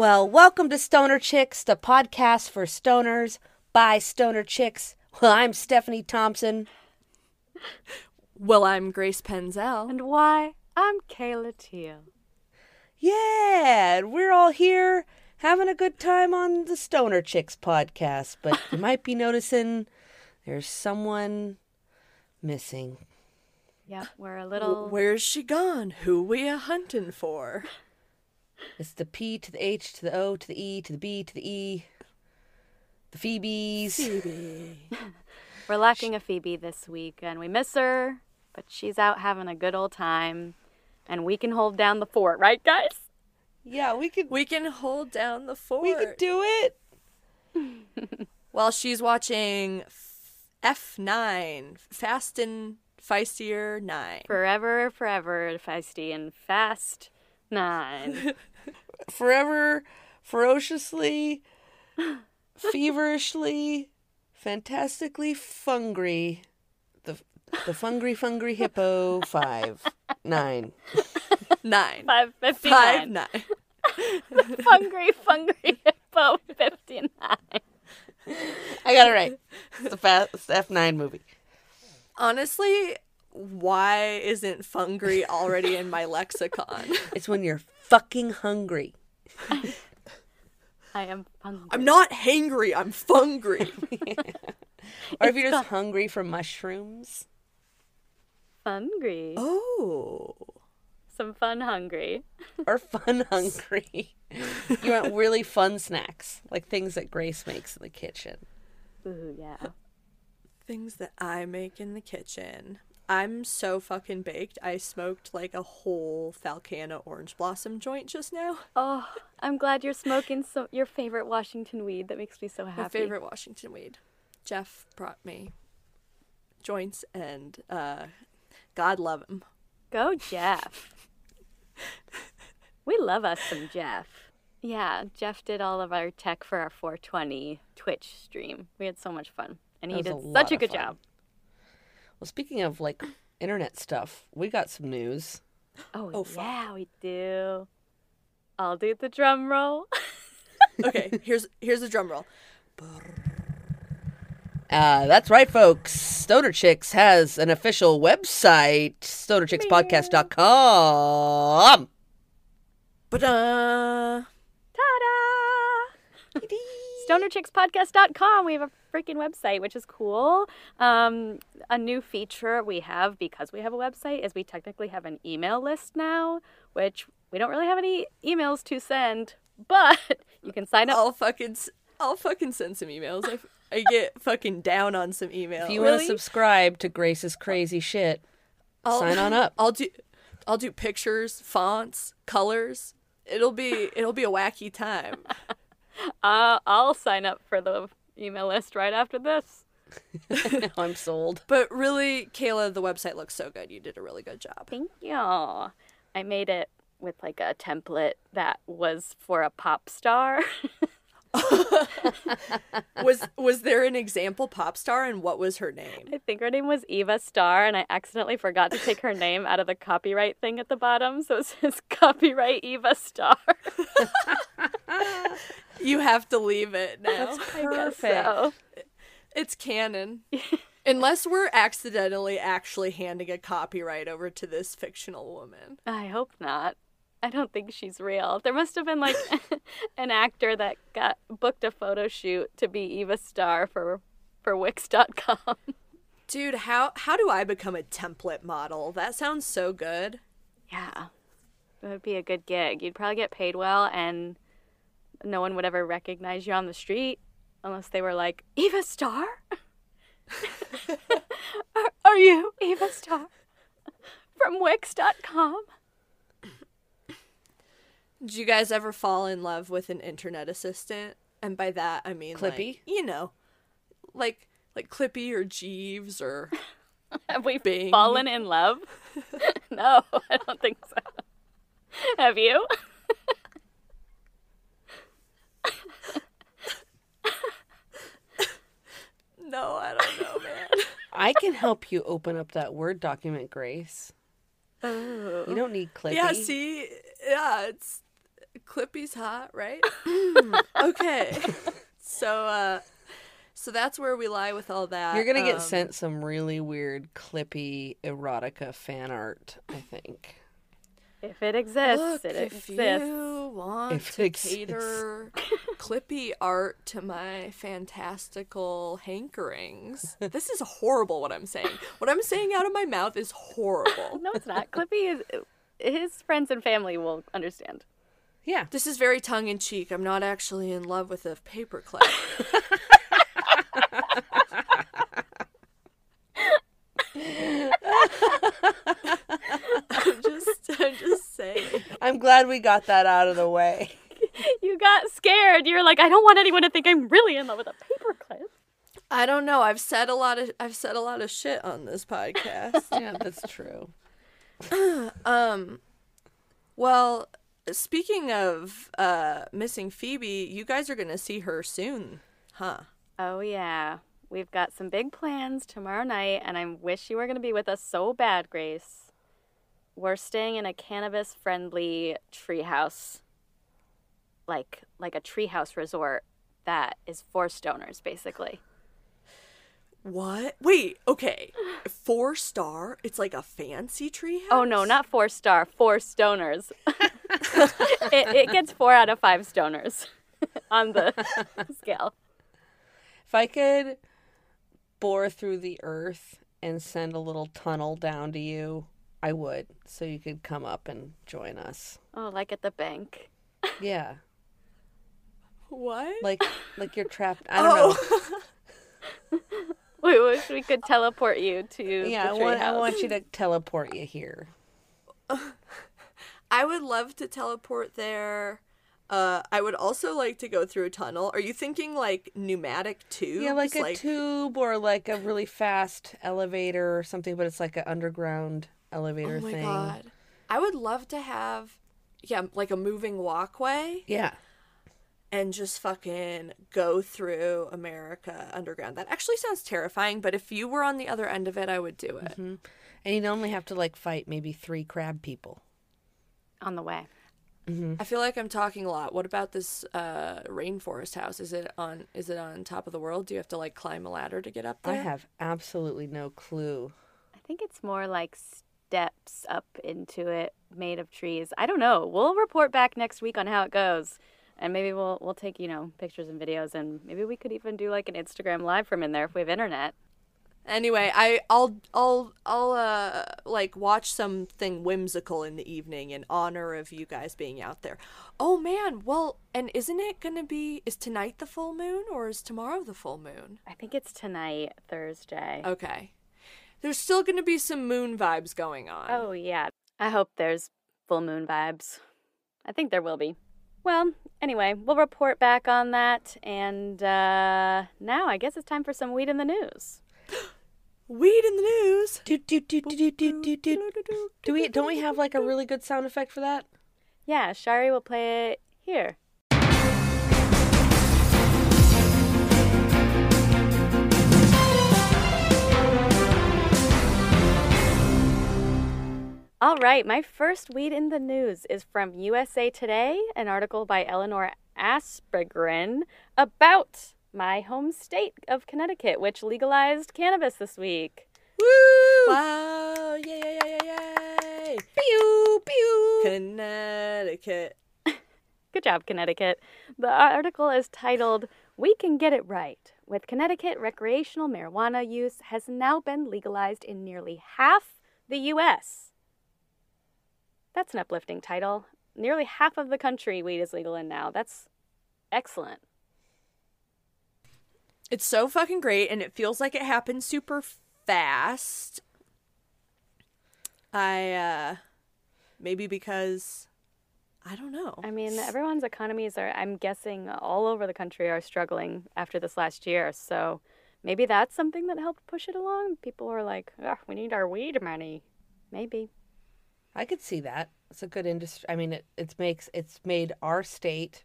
Well, welcome to Stoner Chicks, the podcast for stoners by stoner chicks. Well, I'm Stephanie Thompson. Well, I'm Grace Penzel. And why? I'm Kayla Teal. Yeah, we're all here having a good time on the Stoner Chicks podcast, but you might be noticing there's someone missing. Yep, we're a little. Where's she gone? Who we a hunting for? It's the P to the H to the O to the E to the B to the E. The Phoebes. Phoebe. We're lacking a Phoebe this week, and we miss her, but she's out having a good old time, and we can hold down the fort, right, guys? Yeah, we could We can hold down the fort. we could do it. While she's watching F- F9, Fast and Feistier 9. Forever, forever, feisty and fast. Nine. Forever, ferociously, feverishly, fantastically fungry. The the fungry fungry hippo five nine. Nine. Five fifty Five, nine. nine. Fungry, fungry hippo fifty nine. I got it right. It's the fast F nine movie. Honestly, why isn't Fungry already in my lexicon? It's when you're fucking hungry. I am hungry. I'm not hangry, I'm fungry. Or if you're just hungry for mushrooms. Hungry. oh. Some fun hungry. Or fun hungry. You want really fun snacks, like things that Grace makes in the kitchen. Ooh, yeah. Things that I make in the kitchen. I'm so fucking baked. I smoked like a whole Falcanna orange blossom joint just now. Oh, I'm glad you're smoking so your favorite Washington weed. That makes me so happy. My favorite Washington weed. Jeff brought me joints and uh God love him. Go, Jeff. we love us some Jeff. Yeah, Jeff did all of our tech for our 420 Twitch stream. We had so much fun, and he did a such a good fun. job. Well, speaking of like internet stuff, we got some news. Oh, Oh, fuck. yeah, we do. I'll do the drum roll. Okay, here's here's the drum roll. Uh, that's right, folks. Stoner Chicks has an official website, stonerchickspodcast.com. But uh Ta-da! StonerChicksPodcast.com. We have a freaking website, which is cool. Um, a new feature we have because we have a website is we technically have an email list now, which we don't really have any emails to send, but you can sign up. I'll fucking s- I'll fucking send some emails. I, I get fucking down on some emails. If you want to subscribe to Grace's crazy shit, sign on up. I'll do I'll do pictures, fonts, colors. It'll be it'll be a wacky time. Uh, I'll sign up for the email list right after this. I'm sold. But really, Kayla, the website looks so good. You did a really good job. Thank you. I made it with like a template that was for a pop star. Was was there an example pop star and what was her name? I think her name was Eva Star, and I accidentally forgot to take her name out of the copyright thing at the bottom, so it says copyright Eva Star. You have to leave it now. I guess Perfect. so. It's canon. Unless we're accidentally actually handing a copyright over to this fictional woman. I hope not. I don't think she's real. There must have been like an actor that got booked a photo shoot to be Eva Star for for Wix.com. Dude, how how do I become a template model? That sounds so good. Yeah. It would be a good gig. You'd probably get paid well and no one would ever recognize you on the street unless they were like, Eva Star? are, are you Eva Star? From Wix.com? Do you guys ever fall in love with an internet assistant? And by that I mean Clippy. Like, you know, like like Clippy or Jeeves or have we Bing. fallen in love? no, I don't think so. Have you? no, I don't know, man. I can help you open up that Word document, Grace. Oh. You don't need Clippy. Yeah, see, yeah, it's Clippy's hot, right? okay, so uh, so that's where we lie with all that. You're gonna get Um, sent some really weird Clippy erotica fan art. I think. If it exists, Look, it if exists. you want If to it exists. cater Clippy art to my fantastical hankerings, this is horrible. What I'm saying, what I'm saying out of my mouth is horrible. No, it's not. Clippy is his friends and family will understand. Yeah. This is very tongue in cheek. I'm not actually in love with a paperclip. I'm just, I'm just saying. I'm glad we got that out of the way. You got scared. You're like, I don't want anyone to think I'm really in love with a paperclip. I don't know. I've said a lot of, I've said a lot of shit on this podcast. Yeah, that's true. Um, well, speaking of uh missing Phoebe, you guys are gonna see her soon, huh? Oh yeah, we've got some big plans tomorrow night, and I wish you were going to be with us so bad, Grace. We're staying in a cannabis-friendly treehouse, like like a treehouse resort that is for stoners, basically. What? Wait, okay. Four star? It's like a fancy tree Oh no, not four star, four stoners. it, it gets four out of five stoners on the scale. If I could bore through the earth and send a little tunnel down to you, I would, so you could come up and join us. Oh, like at the bank. Yeah, What? like like you're trapped. I don't oh. know. Oh. We wish we could teleport you to Yeah, I want, I want you to teleport you here. I would love to teleport there. Uh, I would also like to go through a tunnel. Are you thinking like pneumatic tubes? Yeah, like a tube or like a really fast elevator or something, but it's like an underground elevator thing. Oh my thing. god. I would love to have yeah, like a moving walkway Yeah. And just fucking go through America underground. That actually sounds terrifying, but if you were on the other end of it, I would do it. And you'd only have to like fight maybe three crab people. on the way. I feel like I'm talking a lot. What about this uh, rainforest house? Is it on is it on top of the world? Do you have to like climb a ladder to get up there? I have absolutely no clue. I think it's more like steps up into it made of trees. I don't know. We'll report back next week on how it goes. And maybe we'll we'll take, you know, pictures and videos and maybe we could even do like an Instagram live from in there if we have internet. Anyway, I I'll I'll I'll uh like watch something whimsical in the evening in honor of you guys being out there. Oh man, well, and isn't it going to be is tonight the full moon or is tomorrow the full moon? I think it's tonight, Thursday. Okay. There's still going to be some moon vibes going on. Oh, yeah. I hope there's full moon vibes. I think there will be. Well, anyway, we'll report back on that. And uh, now I guess it's time for some weed in the news. Weed in the news. Do do do do do do do do. Do we don't we have like a really good sound effect for that? Yeah, Shari will play it here. All right, my first weed in the news is from USA Today, an article by Elinor Aspegren about my home state of Connecticut, which legalized cannabis this week. Woo! Wow! Yay! Yay! Yay! Yay! Pew pew. Connecticut. Good job, Connecticut. The article is titled, We Can Get It Right. With Connecticut, recreational marijuana use has now been legalized in nearly half the U.S. That's an uplifting title. Nearly half of the country weed is legal in now. That's excellent. It's so fucking great, and it feels like it happened super fast. I, uh, maybe because, I don't know. I mean, everyone's economies are, I'm guessing, all over the country are struggling after this last year. So maybe that's something that helped push it along. People were like, "Ugh, we need our weed money. Maybe. I could see that. It's a good industry. I mean, it it's makes it's made our state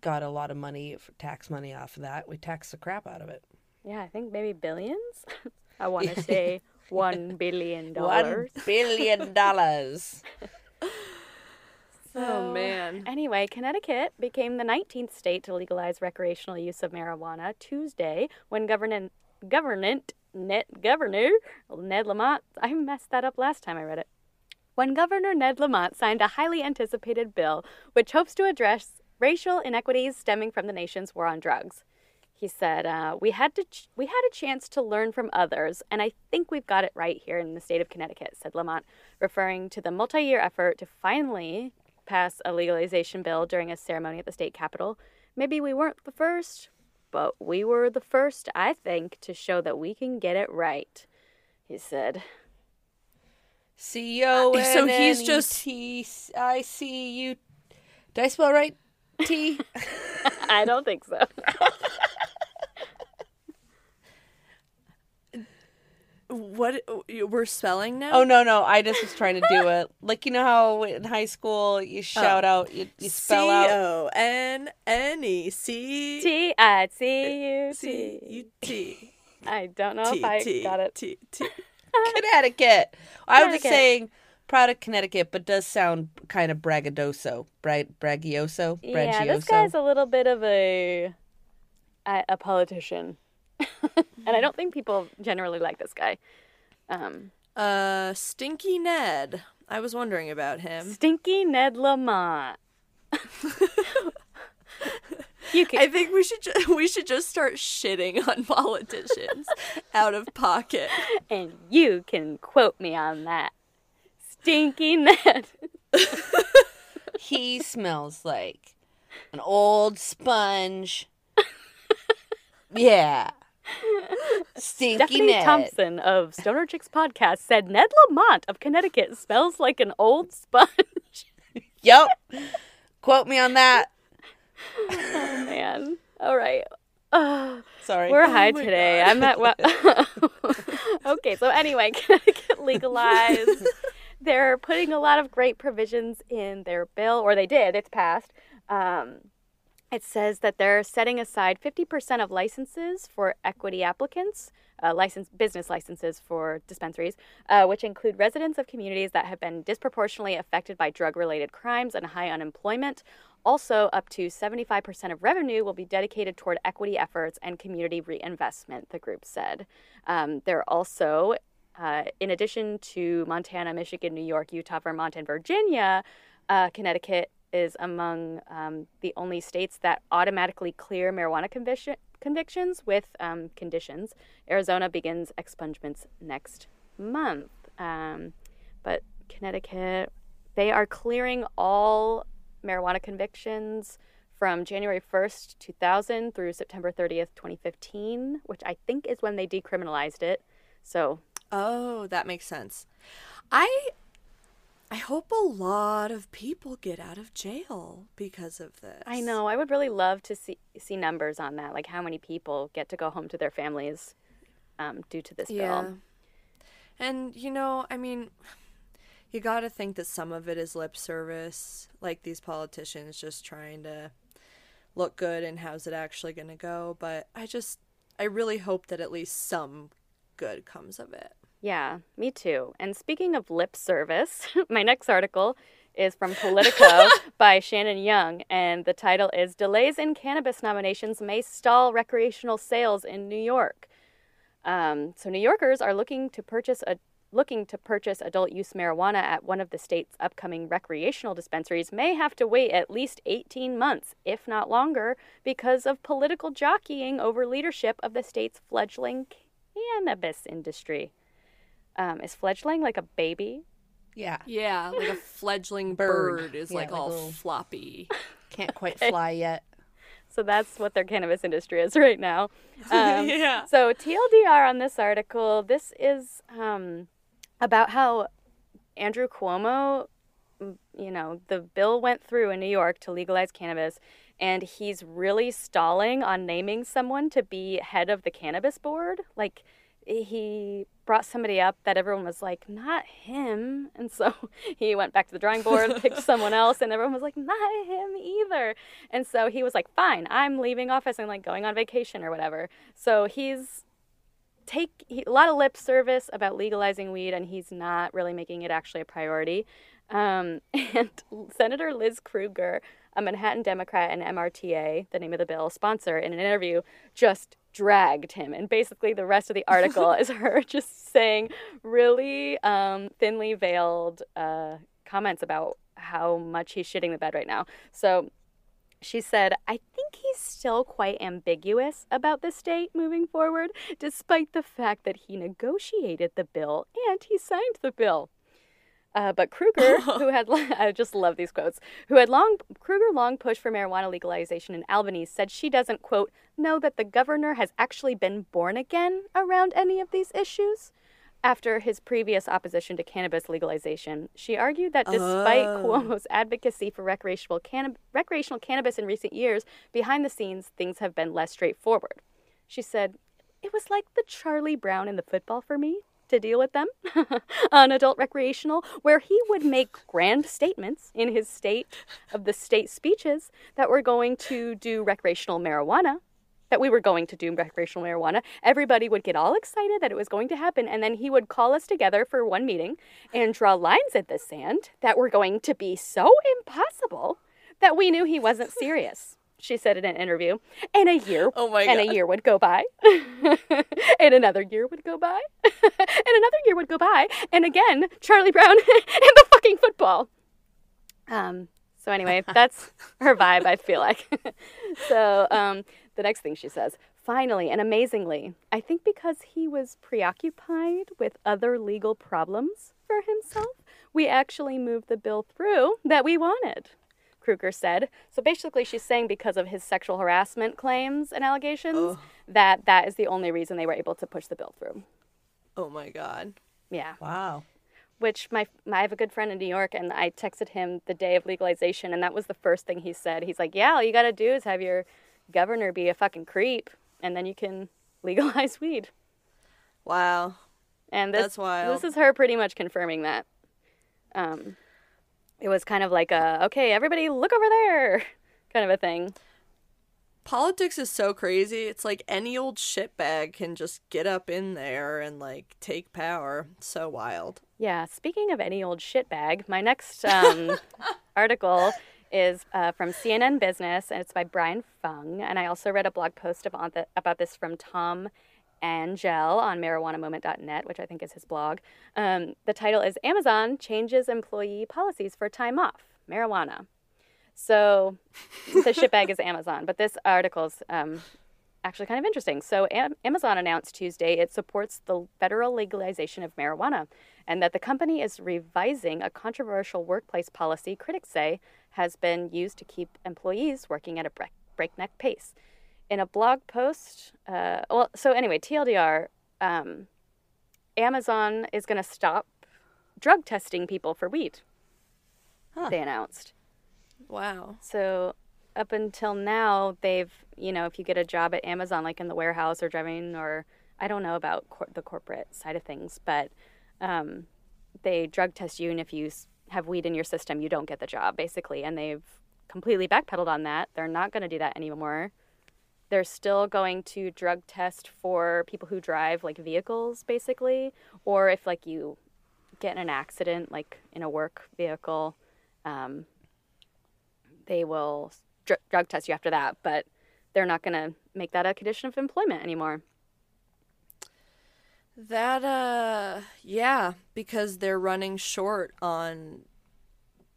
got a lot of money, tax money off of that. We tax the crap out of it. Yeah, I think maybe billions. I want to say one billion dollars. billion dollars. Oh man. Anyway, Connecticut became the 19th state to legalize recreational use of marijuana Tuesday when government government net governor Ned Lamont I messed that up last time I read it. When Governor Ned Lamont signed a highly anticipated bill which hopes to address racial inequities stemming from the nation's war on drugs. He said, uh, "We had to ch- we had a chance to learn from others, and I think we've got it right here in the state of Connecticut," said Lamont, referring to the multi-year effort to finally pass a legalization bill during a ceremony at the state capitol. Maybe we weren't the first, but we were the first, I think, to show that we can get it right. He said, C O uh, N So he's N E just- T I C U. Did I spell right? T. I don't think so." What uh, we're spelling now? Oh no no! I just was trying to do it like you know how in high school you oh. shout out you, you spell out C O N N E C T I C U C T. U T I don't know T if I T got it. T T. Connecticut. I was just saying proud of Connecticut, but does sound kind of braggadocio, right? Braggioso, Yeah, this guy's a little bit of a a, a politician, and I don't think people generally like this guy. Um, Uh, Stinky Ned. I was wondering about him. Stinky Ned Lamont. you can I think we should ju- we should just start shitting on politicians out of pocket. and you can quote me on that. Stinky Ned. He smells like an old sponge. yeah. Stinky Stephanie Ned. Thompson of Stoner Chicks podcast said Ned Lamont of Connecticut smells like an old sponge. Yep. Quote me on that. Oh man. All right. Uh, Sorry. we're high today. God. I'm at well. okay, so anyway, Connecticut legalized. They're putting a lot of great provisions in their bill, or they did. It's passed. Um, it says that they're setting aside 50% of licenses for equity applicants, uh, license business licenses for dispensaries, uh, which include residents of communities that have been disproportionately affected by drug-related crimes and high unemployment. Also, up to 75% of revenue will be dedicated toward equity efforts and community reinvestment, the group said. Um, they're also, uh, in addition to Montana, Michigan, New York, Utah, Vermont, and Virginia, uh, Connecticut is among um, the only states that automatically clear marijuana conviction, convictions with um, conditions. Arizona begins expungements next month. Um, but Connecticut, they are clearing all marijuana convictions from January 1st, 2000 through September 30th, 2015, which I think is when they decriminalized it. So, Oh, that makes sense. I I hope a lot of people get out of jail because of this. I know I would really love to see see numbers on that, like how many people get to go home to their families um, due to this Yeah. bill. And you know, I mean, you got to think that some of it is lip service, like these politicians just trying to look good and how's it actually going to go, but I just I really hope that at least some good comes of it. Yeah, me too. And speaking of lip service, my next article is from Politico by Shannon Young, and the title is Delays in Cannabis Nominations May Stall Recreational Sales in New York. Um, so New Yorkers are looking to purchase a looking to purchase adult use marijuana at one of the state's upcoming recreational dispensaries may have to wait at least 18 months, if not longer, because of political jockeying over leadership of the state's fledgling cannabis industry. Um, is fledgling like a baby? Yeah. Yeah, like a fledgling Bird. bird, is Yeah, like like all little- floppy. Can't quite fly yet. So that's what their cannabis industry is right now. Um, Yeah. So TLDR on this article, this is um, about how Andrew Cuomo, you know, the bill went through in New York to legalize cannabis, and he's really stalling on naming someone to be head of the cannabis board. Like he brought somebody up that everyone was like, not him. And so he went back to the drawing board, picked someone else, and everyone was like, not him either. And so he was like, fine, I'm leaving office and like going on vacation or whatever. So he's take he, a lot of lip service about legalizing weed, and he's not really making it actually a priority. Um, and Senator Liz Krueger, a Manhattan Democrat and MRTA, the name of the bill sponsor, in an interview, just dragged him. And basically, the rest of the article is her just saying really um, thinly veiled uh, comments about how much he's shitting the bed right now. So she said, I think he's still quite ambiguous about the state moving forward, despite the fact that he negotiated the bill and he signed the bill. Uh, but Krueger, who had I just love these quotes, who had long Krueger long pushed for marijuana legalization in Albany, said she doesn't quote know that the governor has actually been born again around any of these issues. After his previous opposition to cannabis legalization, she argued that despite Oh. Cuomo's advocacy for recreational, canna- recreational cannabis in recent years, behind the scenes things have been less straightforward. She said, It was like the Charlie Brown in the football for me to deal with them on adult recreational, where he would make grand statements in his state of the state speeches that we're going to do recreational marijuana. That we were going to do recreational marijuana. Everybody would get all excited that it was going to happen, and then he would call us together for one meeting and draw lines at the sand that were going to be so impossible that we knew he wasn't serious. She said in an interview. And a year Oh my and a year would go by. and another year would go by. and another year would go by. And again, Charlie Brown and the fucking football. Um so anyway, that's her vibe, I feel like. so um the next thing she says, finally and amazingly, I think because he was preoccupied with other legal problems for himself, we actually moved the bill through that we wanted. Krueger said. So basically, she's saying because of his sexual harassment claims and allegations, that that is the only reason they were able to push the bill through. Oh my god. Yeah. Wow. Which my, my I have a good friend in New York, and I texted him the day of legalization, and that was the first thing he said. He's like, "Yeah, all you got to do is have your governor be a fucking creep, and then you can legalize weed." Wow. And this, That's wild. This is her pretty much confirming that. Um, it was kind of like a okay, everybody look over there, kind of a thing. Politics is so crazy. It's like any old shitbag can just get up in there and like take power. So wild. Yeah, speaking of any old shitbag, my next um, article is uh, from CNN Business, and it's by Brian Fung. And I also read a blog post about, the, about this from Tom Angell on marijuanamoment.net, which I think is his blog. Um, the title is Amazon Changes Employee Policies for Time Off Marijuana. So the shitbag is Amazon, but this article's um, actually kind of interesting. So Am- Amazon announced Tuesday it supports the federal legalization of marijuana and that the company is revising a controversial workplace policy critics say has been used to keep employees working at a break- breakneck pace. In a blog post, uh, well, so anyway, TLDR, um, Amazon is going to stop drug testing people for weed. Huh. They announced. Wow. So up until now, they've you know if you get a job at Amazon, like in the warehouse or driving, or I don't know about cor- the corporate side of things, but um, they drug test you, and if you have weed in your system, you don't get the job, basically. And they've completely backpedaled on that. They're not going to do that anymore. They're still going to drug test for people who drive like vehicles, basically, or if like you get in an accident, like in a work vehicle. Um, they will dr- drug test you after that, but they're not going to make that a condition of employment anymore. That uh yeah, because they're running short on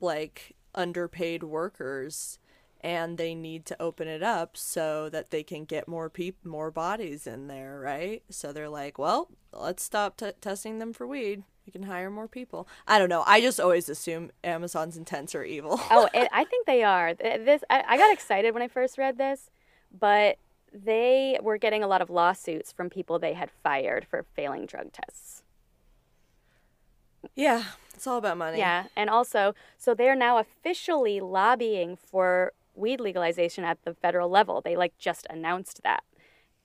like underpaid workers and they need to open it up so that they can get more peop- more bodies in there, right? So they're like, well, let's stop t- testing them for weed. We can hire more people. I don't know. I just always assume Amazon's intents are evil. Oh, it, I think they are. This I, I got excited when I first read this, but they were getting a lot of lawsuits from people they had fired for failing drug tests. yeah, it's all about money. Yeah, and also, so they're now officially lobbying for weed legalization at the federal level. They like just announced that,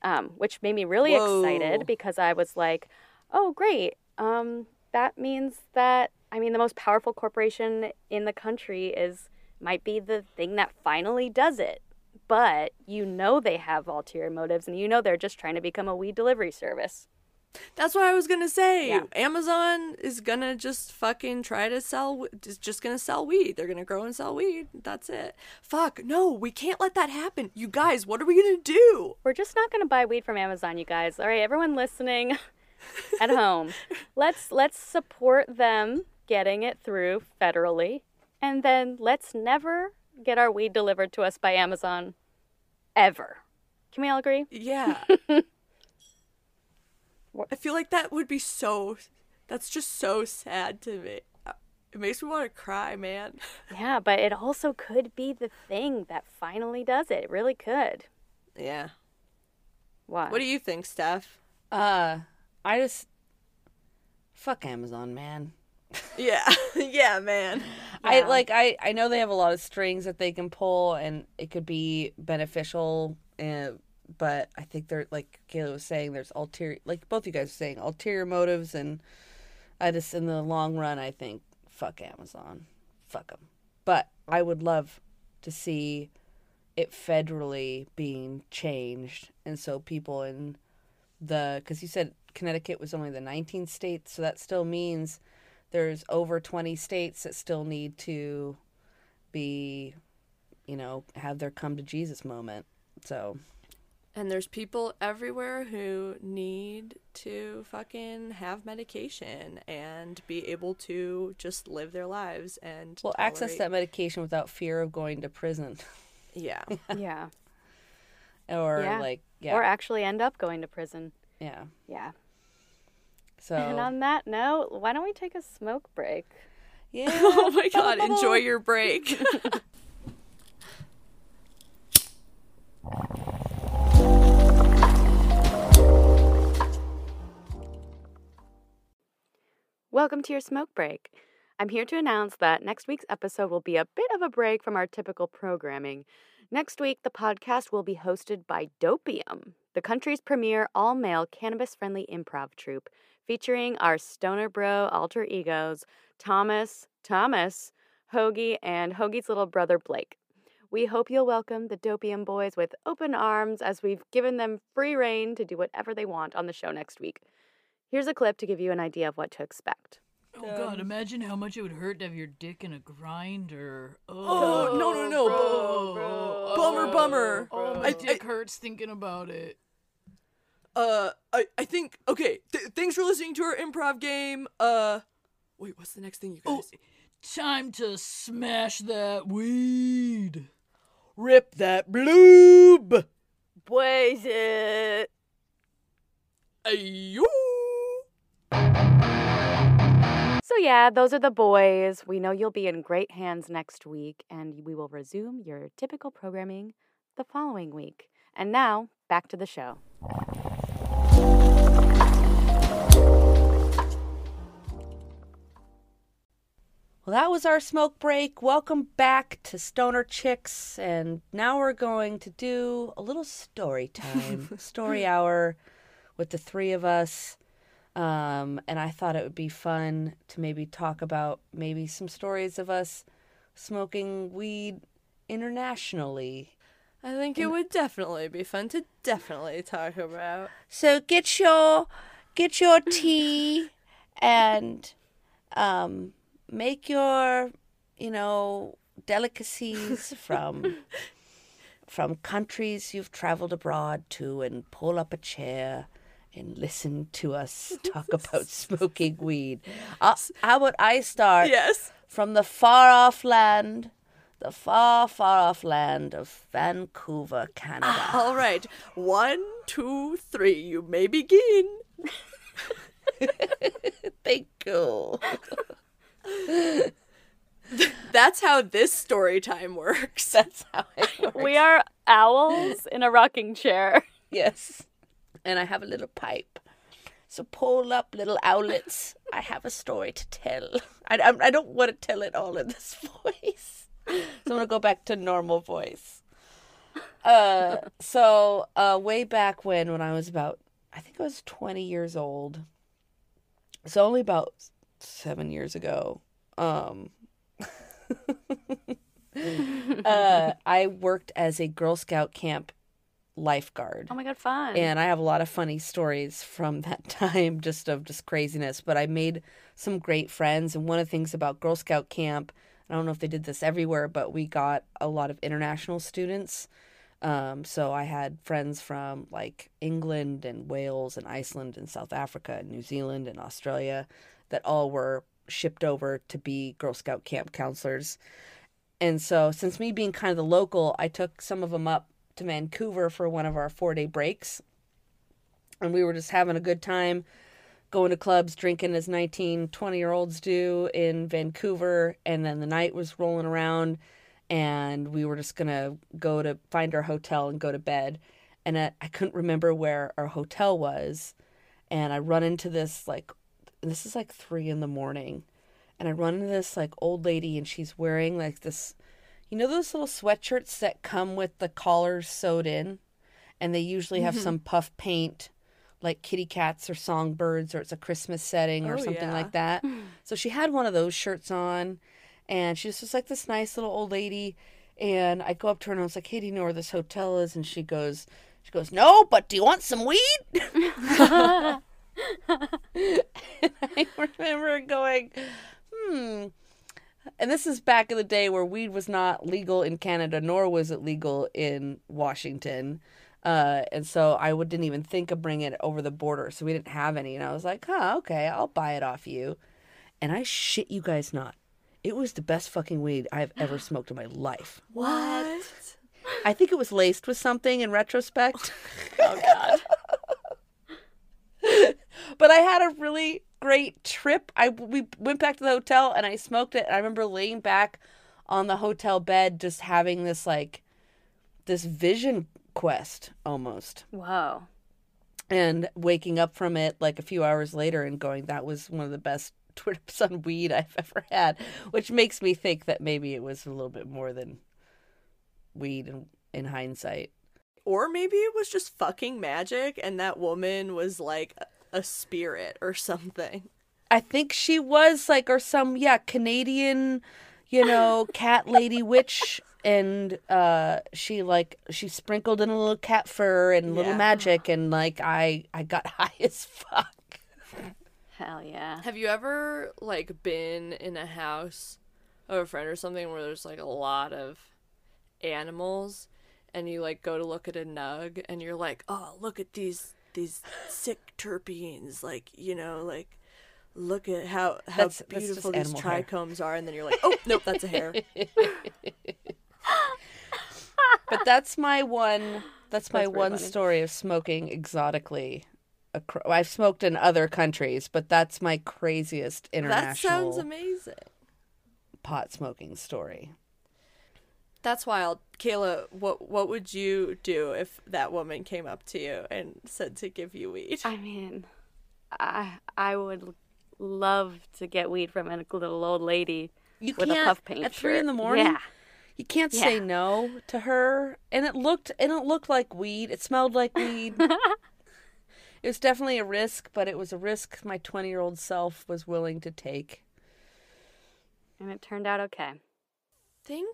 um, which made me really Whoa. excited because I was like, "Oh, great! Um, that means that I mean the most powerful corporation in the country is might be the thing that finally does it." But you know they have ulterior motives, and you know they're just trying to become a weed delivery service. That's what I was gonna say. Yeah. Amazon is gonna just fucking try to sell. Is just gonna sell weed. They're gonna grow and sell weed. That's it. Fuck. No, we can't let that happen. You guys, what are we gonna do? We're just not going to buy weed from Amazon, you guys. All right, everyone listening at home, let's let's support them getting it through federally, and then let's never get our weed delivered to us by Amazon ever. Can we all agree? Yeah. I feel like that would be so. That's just so sad to me. Uh, It makes me want to cry, man. Yeah, but it also could be the thing that finally does it. It really could. Yeah. What? What do you think, Steph? Uh, I just fuck Amazon, man. Yeah. yeah, man. I Yeah. like I I know they have a lot of strings that they can pull and it could be beneficial and but I think they're like Kayla was saying there's ulterior like both you guys were saying ulterior motives and I just in the long run I think fuck Amazon. Fuck them. But I would love to see it federally being changed and so people in the cuz you said Connecticut was only the 19th state so that still means there's over 20 states that still need to be you know have their come to jesus moment so And there's people everywhere who need to fucking have medication and be able to just live their lives and well access that medication without fear of going to prison Yeah. yeah. or Yeah. like yeah Or actually end up going to prison. yeah Yeah. So And on that note, why don't we take a smoke break? yeah oh my god, enjoy your break. Welcome to your smoke break. I'm here to announce that next week's episode will be a bit of a break from our typical programming. Next week, the podcast will be hosted by Dopium, the country's premier all male cannabis friendly improv troupe, featuring our stoner bro alter egos, Thomas, Thomas, Hoagie, and Hoagie's little brother Blake. We hope you'll welcome the Dopium boys with open arms as we've given them free reign to do whatever they want on the show next week. Here's a clip to give you an idea of what to expect. Oh god, um, imagine how much it would hurt to have your dick in a grinder. Oh, no, no, oh, no, bro, bro. Bummer, bummer. Oh, my I- dick I- hurts thinking about it. Uh I I think okay, th- thanks for listening to our improv game. Uh Wait, what's the next thing you guys? Oh, guys time to smash that weed. Rip that bloob. Blaze it! Ayo. So, yeah, those are the boys. We know you'll be in great hands next week, and we will resume your typical programming the following week. And now, back to the show. Well that was our smoke break welcome back to stoner chicks and now we're going to do a little story time story hour with the three of us um, and I thought it would be fun to maybe talk about maybe some stories of us smoking weed internationally. I think it would definitely be fun to definitely talk about. So get your get your tea and um, make your you know delicacies from from countries you've traveled abroad to and pull up a chair and listen to us talk about smoking weed. Uh, how about I start Yes. from the far off land, the far, far off land of Vancouver, Canada. All right. One, two, three. You may begin. Thank you. That's how this story time works. That's how it works. We are owls in a rocking chair. Yes. And I have a little pipe. So pull up, little owlets. I have a story to tell. I, I, I don't want to tell it all in this voice. So I'm going to go back to normal voice. Uh, so uh, way back when, when I was about, I think I was 20 years old. So only about seven years ago. Um, uh, I worked as a Girl Scout camp lifeguard. Oh my god, fun. And I have a lot of funny stories from that time, just of just craziness. But I made some great friends. And one of the things about Girl Scout camp, I don't know if they did this everywhere, but we got a lot of international students. Um, so I had friends from like England and Wales and Iceland and South Africa and New Zealand and Australia that all were shipped over to be Girl Scout camp counselors. And so, since me being kind of the local, I took some of them up to Vancouver for one of our four day breaks. And we were just having a good time going to clubs, drinking as 19, 20 year olds do in Vancouver. And then the night was rolling around, and we were just going to go to find our hotel and go to bed. And I, I couldn't remember where our hotel was. And I run into this, like, this is like three in the morning and I run into this like old lady and she's wearing like this you know those little sweatshirts that come with the collars sewed in and they usually have mm-hmm. some puff paint like kitty cats or songbirds or it's a Christmas setting or Oh, something yeah. like that. So she had one of those shirts on and she's just like this nice little old lady and I go up to her and I was like, "Hey, do you know where this hotel is?" and she goes she goes, "No, but do you want some weed?" I remember going, hmm. And this is back in the day where weed was not legal in Canada, nor was it legal in Washington. Uh, and so I would, didn't even think of bringing it over the border. So we didn't have any. And I was like, huh, okay, I'll buy it off you. And I shit you guys not. It was the best fucking weed I've ever smoked in my life. What? I think it was laced with something in retrospect. oh god. but I had a really great trip. I we went back to the hotel and I smoked it. I remember laying back on the hotel bed, just having this like this vision quest almost, Whoa. and waking up from it like a few hours later and going, "That was one of the best." Trips on weed I've ever had, which makes me think that maybe it was a little bit more than weed in, in hindsight. Or maybe it was just fucking magic and that woman was like a- a spirit or something. I think she was like, or some, yeah, Canadian, you know, cat lady witch. And uh, she like she sprinkled in a little cat fur and little magic, and like I I got high as fuck. Hell yeah. Have you ever like been in a house of a friend or something where there's like a lot of animals and you like go to look at a nug and you're like, "Oh, look at these these sick terpenes." Like, you know, like look at how how That's- that's beautiful these animal hair. trichomes are and then you're like, "Oh, nope, that's a hair." But that's my one. That's my That's very one funny. story of smoking exotically. I've smoked in other countries, but that's my craziest that international sounds amazing. pot smoking story. That's wild. Kayla, what what would you do if that woman came up to you and said to give you weed? I mean, I I would love to get weed from a little old lady You with a can't puff paint at three in the morning. Yeah. You can't say no to her. And it looked and it looked like weed. It smelled like weed. it was definitely a risk, but it was a risk my 20-year-old self was willing to take. And it turned out okay. think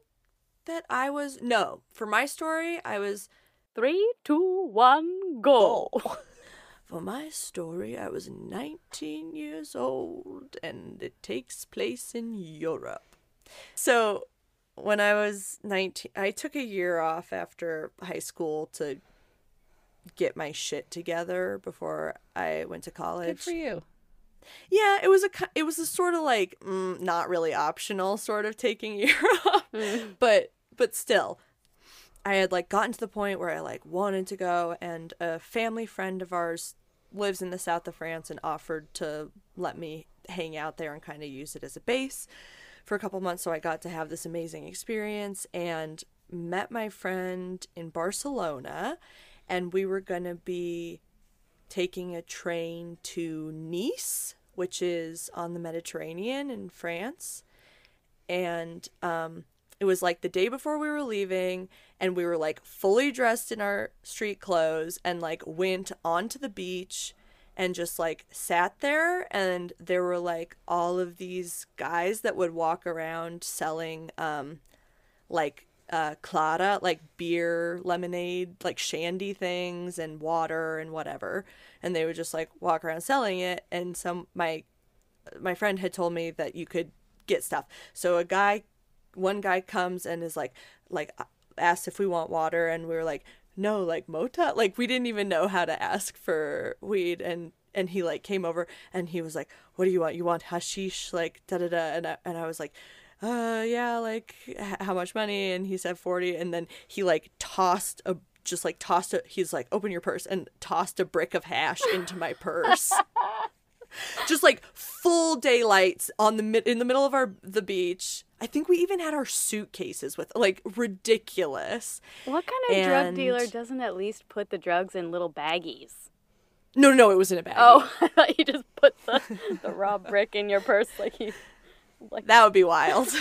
that I was no. For my story, I was Three, two, one, go. for my story, I was 19 years old and it takes place in Europe. So, when I was 19, I took a year off after high school to get my shit together before I went to college. Good for you. Yeah, it was a it was a sort of like mm, not really optional sort of taking year off, but but still, I had like gotten to the point where I like wanted to go, and a family friend of ours lives in the south of France and offered to let me hang out there and kind of use it as a base for a couple months. So I got to have this amazing experience and met my friend in Barcelona, and we were gonna be taking a train to Nice, which is on the Mediterranean in France. And um, it was like the day before we were leaving, and we were like fully dressed in our street clothes and like went onto the beach and just like sat there. And there were like all of these guys that would walk around selling um, like uh, Clara, like beer, lemonade, like shandy things, and water and whatever. And they would just like walk around selling it. And some my my friend had told me that you could get stuff. So a guy, one guy comes and is like, like asked if we want water, and we were like, no, like mota. Like we didn't even know how to ask for weed, and and he like came over and he was like, what do you want? You want hashish? Like da da da. And I, and I was like. Uh yeah like h- how much money and he said 40 and then he like tossed a just like tossed it he's like open your purse and tossed a brick of hash into my purse just like full daylights on the mid in the middle of our the beach. I think we even had our suitcases with like ridiculous. What kind of drug dealer doesn't at least put the drugs in little baggies? No, no, no, it was in a bag. Oh, I thought you just put the, the raw brick in your purse like you. That would be wild.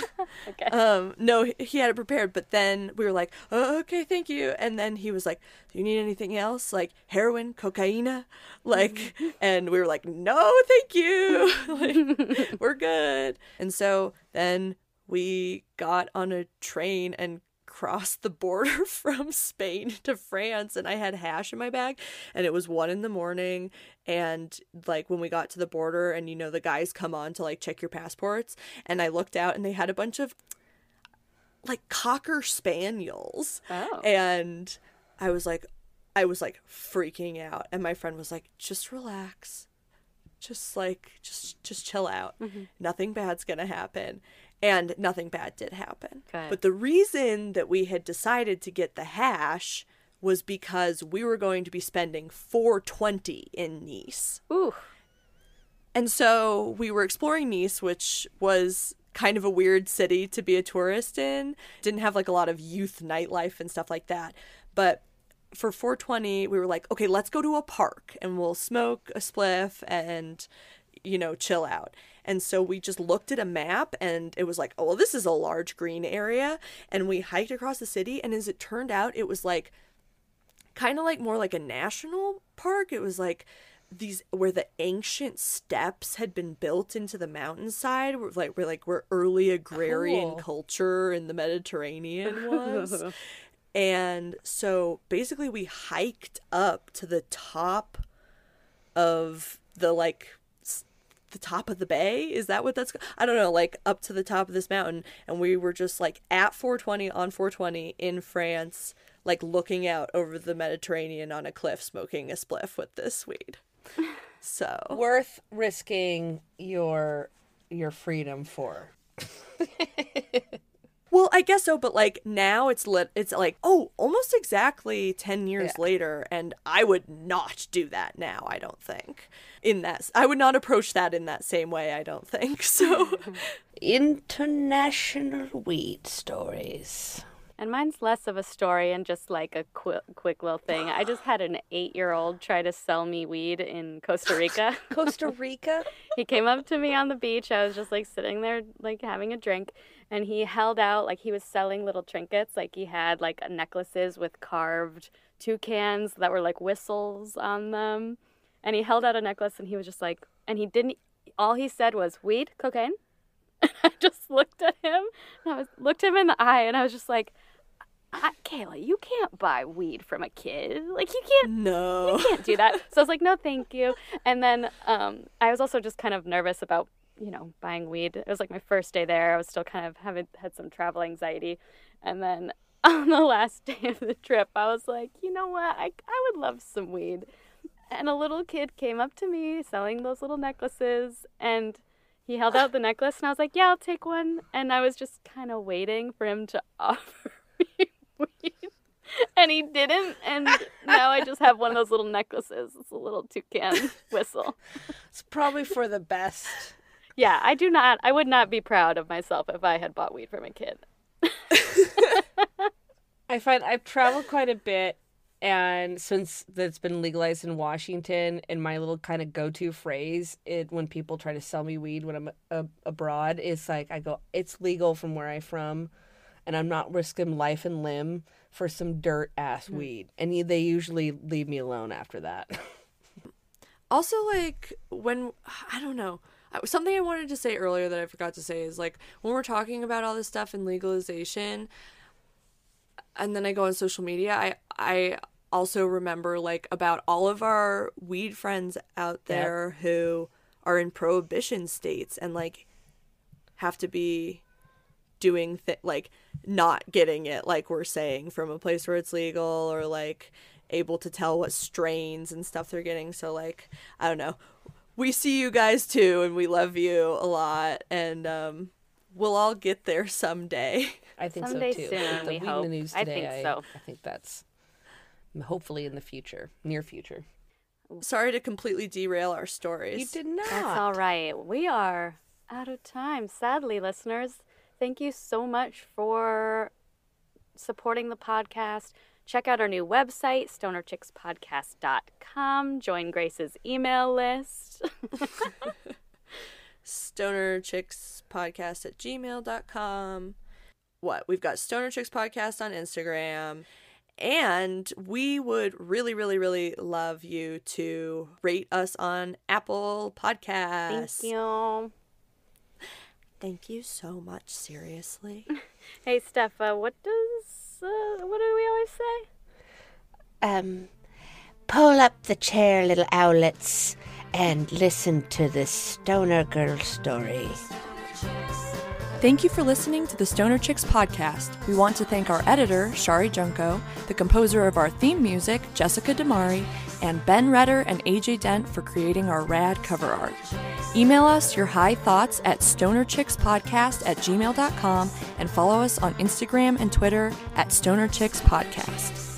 Okay. um, no, he- he had it prepared, but then we were like, oh, okay, thank you. And then he was like, do you need anything else? Like heroin, cocaine? Like, and we were like, no, thank you. like, we're good. And so then we got on a train and crossed the border from Spain to France and I had hash in my bag and it was one in the morning and like when we got to the border and you know the guys come on to like check your passports and I looked out and they had a bunch of like cocker spaniels. Oh. and I was like I was like freaking out and my friend was like just relax. Just like just just chill out. Mm-hmm. Nothing bad's gonna happen and nothing bad did happen Good. but the reason that we had decided to get the hash was because we were going to be spending 420 in nice Ooh. and so we were exploring Nice, which was kind of a weird city to be a tourist in. Didn't have like a lot of youth nightlife and stuff like that. But for 420, we were like, okay, let's go to a park and we'll smoke a spliff and, you know, chill out. And so we just looked at a map and it was like, oh, well, this is a large green area. And we hiked across the city. And as it turned out, it was like kind of like more like a national park. It was like these where the ancient steps had been built into the mountainside, like where like where early agrarian Cool. culture in the Mediterranean was. and so basically we hiked up to the top of the like the top of the bay? Is that what that's i don't know like up to the top of this mountain and we were just like at 420 on 420 in france like looking out over the mediterranean on a cliff smoking a spliff with this weed. So. Worth risking your your freedom for. well i guess so but like now it's lit it's like oh almost exactly 10 years Yeah. later and i would not do that now i don't think in that I would not approach that in that same way i don't think so International weed stories. And mine's less of a story and just like a qu- quick little thing. I just had an eight year old try to sell me weed in Costa Rica. Costa Rica? he came up to me on the beach. I was just like sitting there, like having a drink. And he held out, like he was selling little trinkets. Like he had like necklaces with carved toucans that were like whistles on them. And he held out a necklace and he was just like, and he didn't, all he said was weed, cocaine. And I just looked at him and I was, looked him in the eye and I was just like, I, Kayla, you can't buy weed from a kid. Like you can't no You can't do that. So I was like, no, thank you. And then um, I was also just kind of nervous about, you know, buying weed. It was like my first day there. I was still kind of having had some travel anxiety. And then on the last day of the trip, I was like, you know what? I, I would love some weed. And a little kid came up to me selling those little necklaces and he held out the necklace and I was like, yeah, I'll take one. And I was just kind of waiting for him to offer me weed. And he didn't, and now I just have one of those little necklaces. It's a little toucan whistle. It's probably for the best. Yeah, I do not. I would not be proud of myself if I had bought weed from a kid. I find I've traveled quite a bit, and since that's been legalized in Washington, and my little kind of go-to phrase it when people try to sell me weed when I'm a, abroad is like I go, "It's legal from where I'm from, and I'm not risking life and limb for some dirt ass mm-hmm. weed." And they usually leave me alone after that. also like when i don't know something i wanted to say earlier that i forgot to say is like when we're talking about all this stuff and legalization and then I go on social media, I I also remember like about all of our weed friends out there who are in prohibition states and like have to be doing th- like not getting it like we're saying from a place where it's legal or like able to tell what strains and stuff they're getting so like i don't know we see you guys too and we love you a lot and um we'll all get there someday I think Someday so too. soon, With the we hope. the news I today, think so. I think that's hopefully in the future, near future. sorry to completely derail our stories You did not. That's all right. We are out of time, sadly, listeners. Thank you so much for supporting the podcast. Check out our new website, stonerchickspodcast.com. Join Grace's email list. stoner chicks podcast at gmail.com what we've got stoner chicks podcast on instagram and we would really really really love you to rate us on apple Podcasts. Thank you. Thank you so much seriously Hey, Steph, uh, what does, uh, what do we always say? Um, pull up the chair, little owlets, and listen to the Stoner Girl story. Thank you for listening to the Stoner Chicks podcast. We want to thank our editor, Shari Junko, the composer of our theme music, Jessica Damari, and Ben Redder and AJ Dent for creating our rad cover art. Email us your high thoughts at stonerchickspodcast at gmail.com and follow us on Instagram and Twitter at stonerchickspodcast.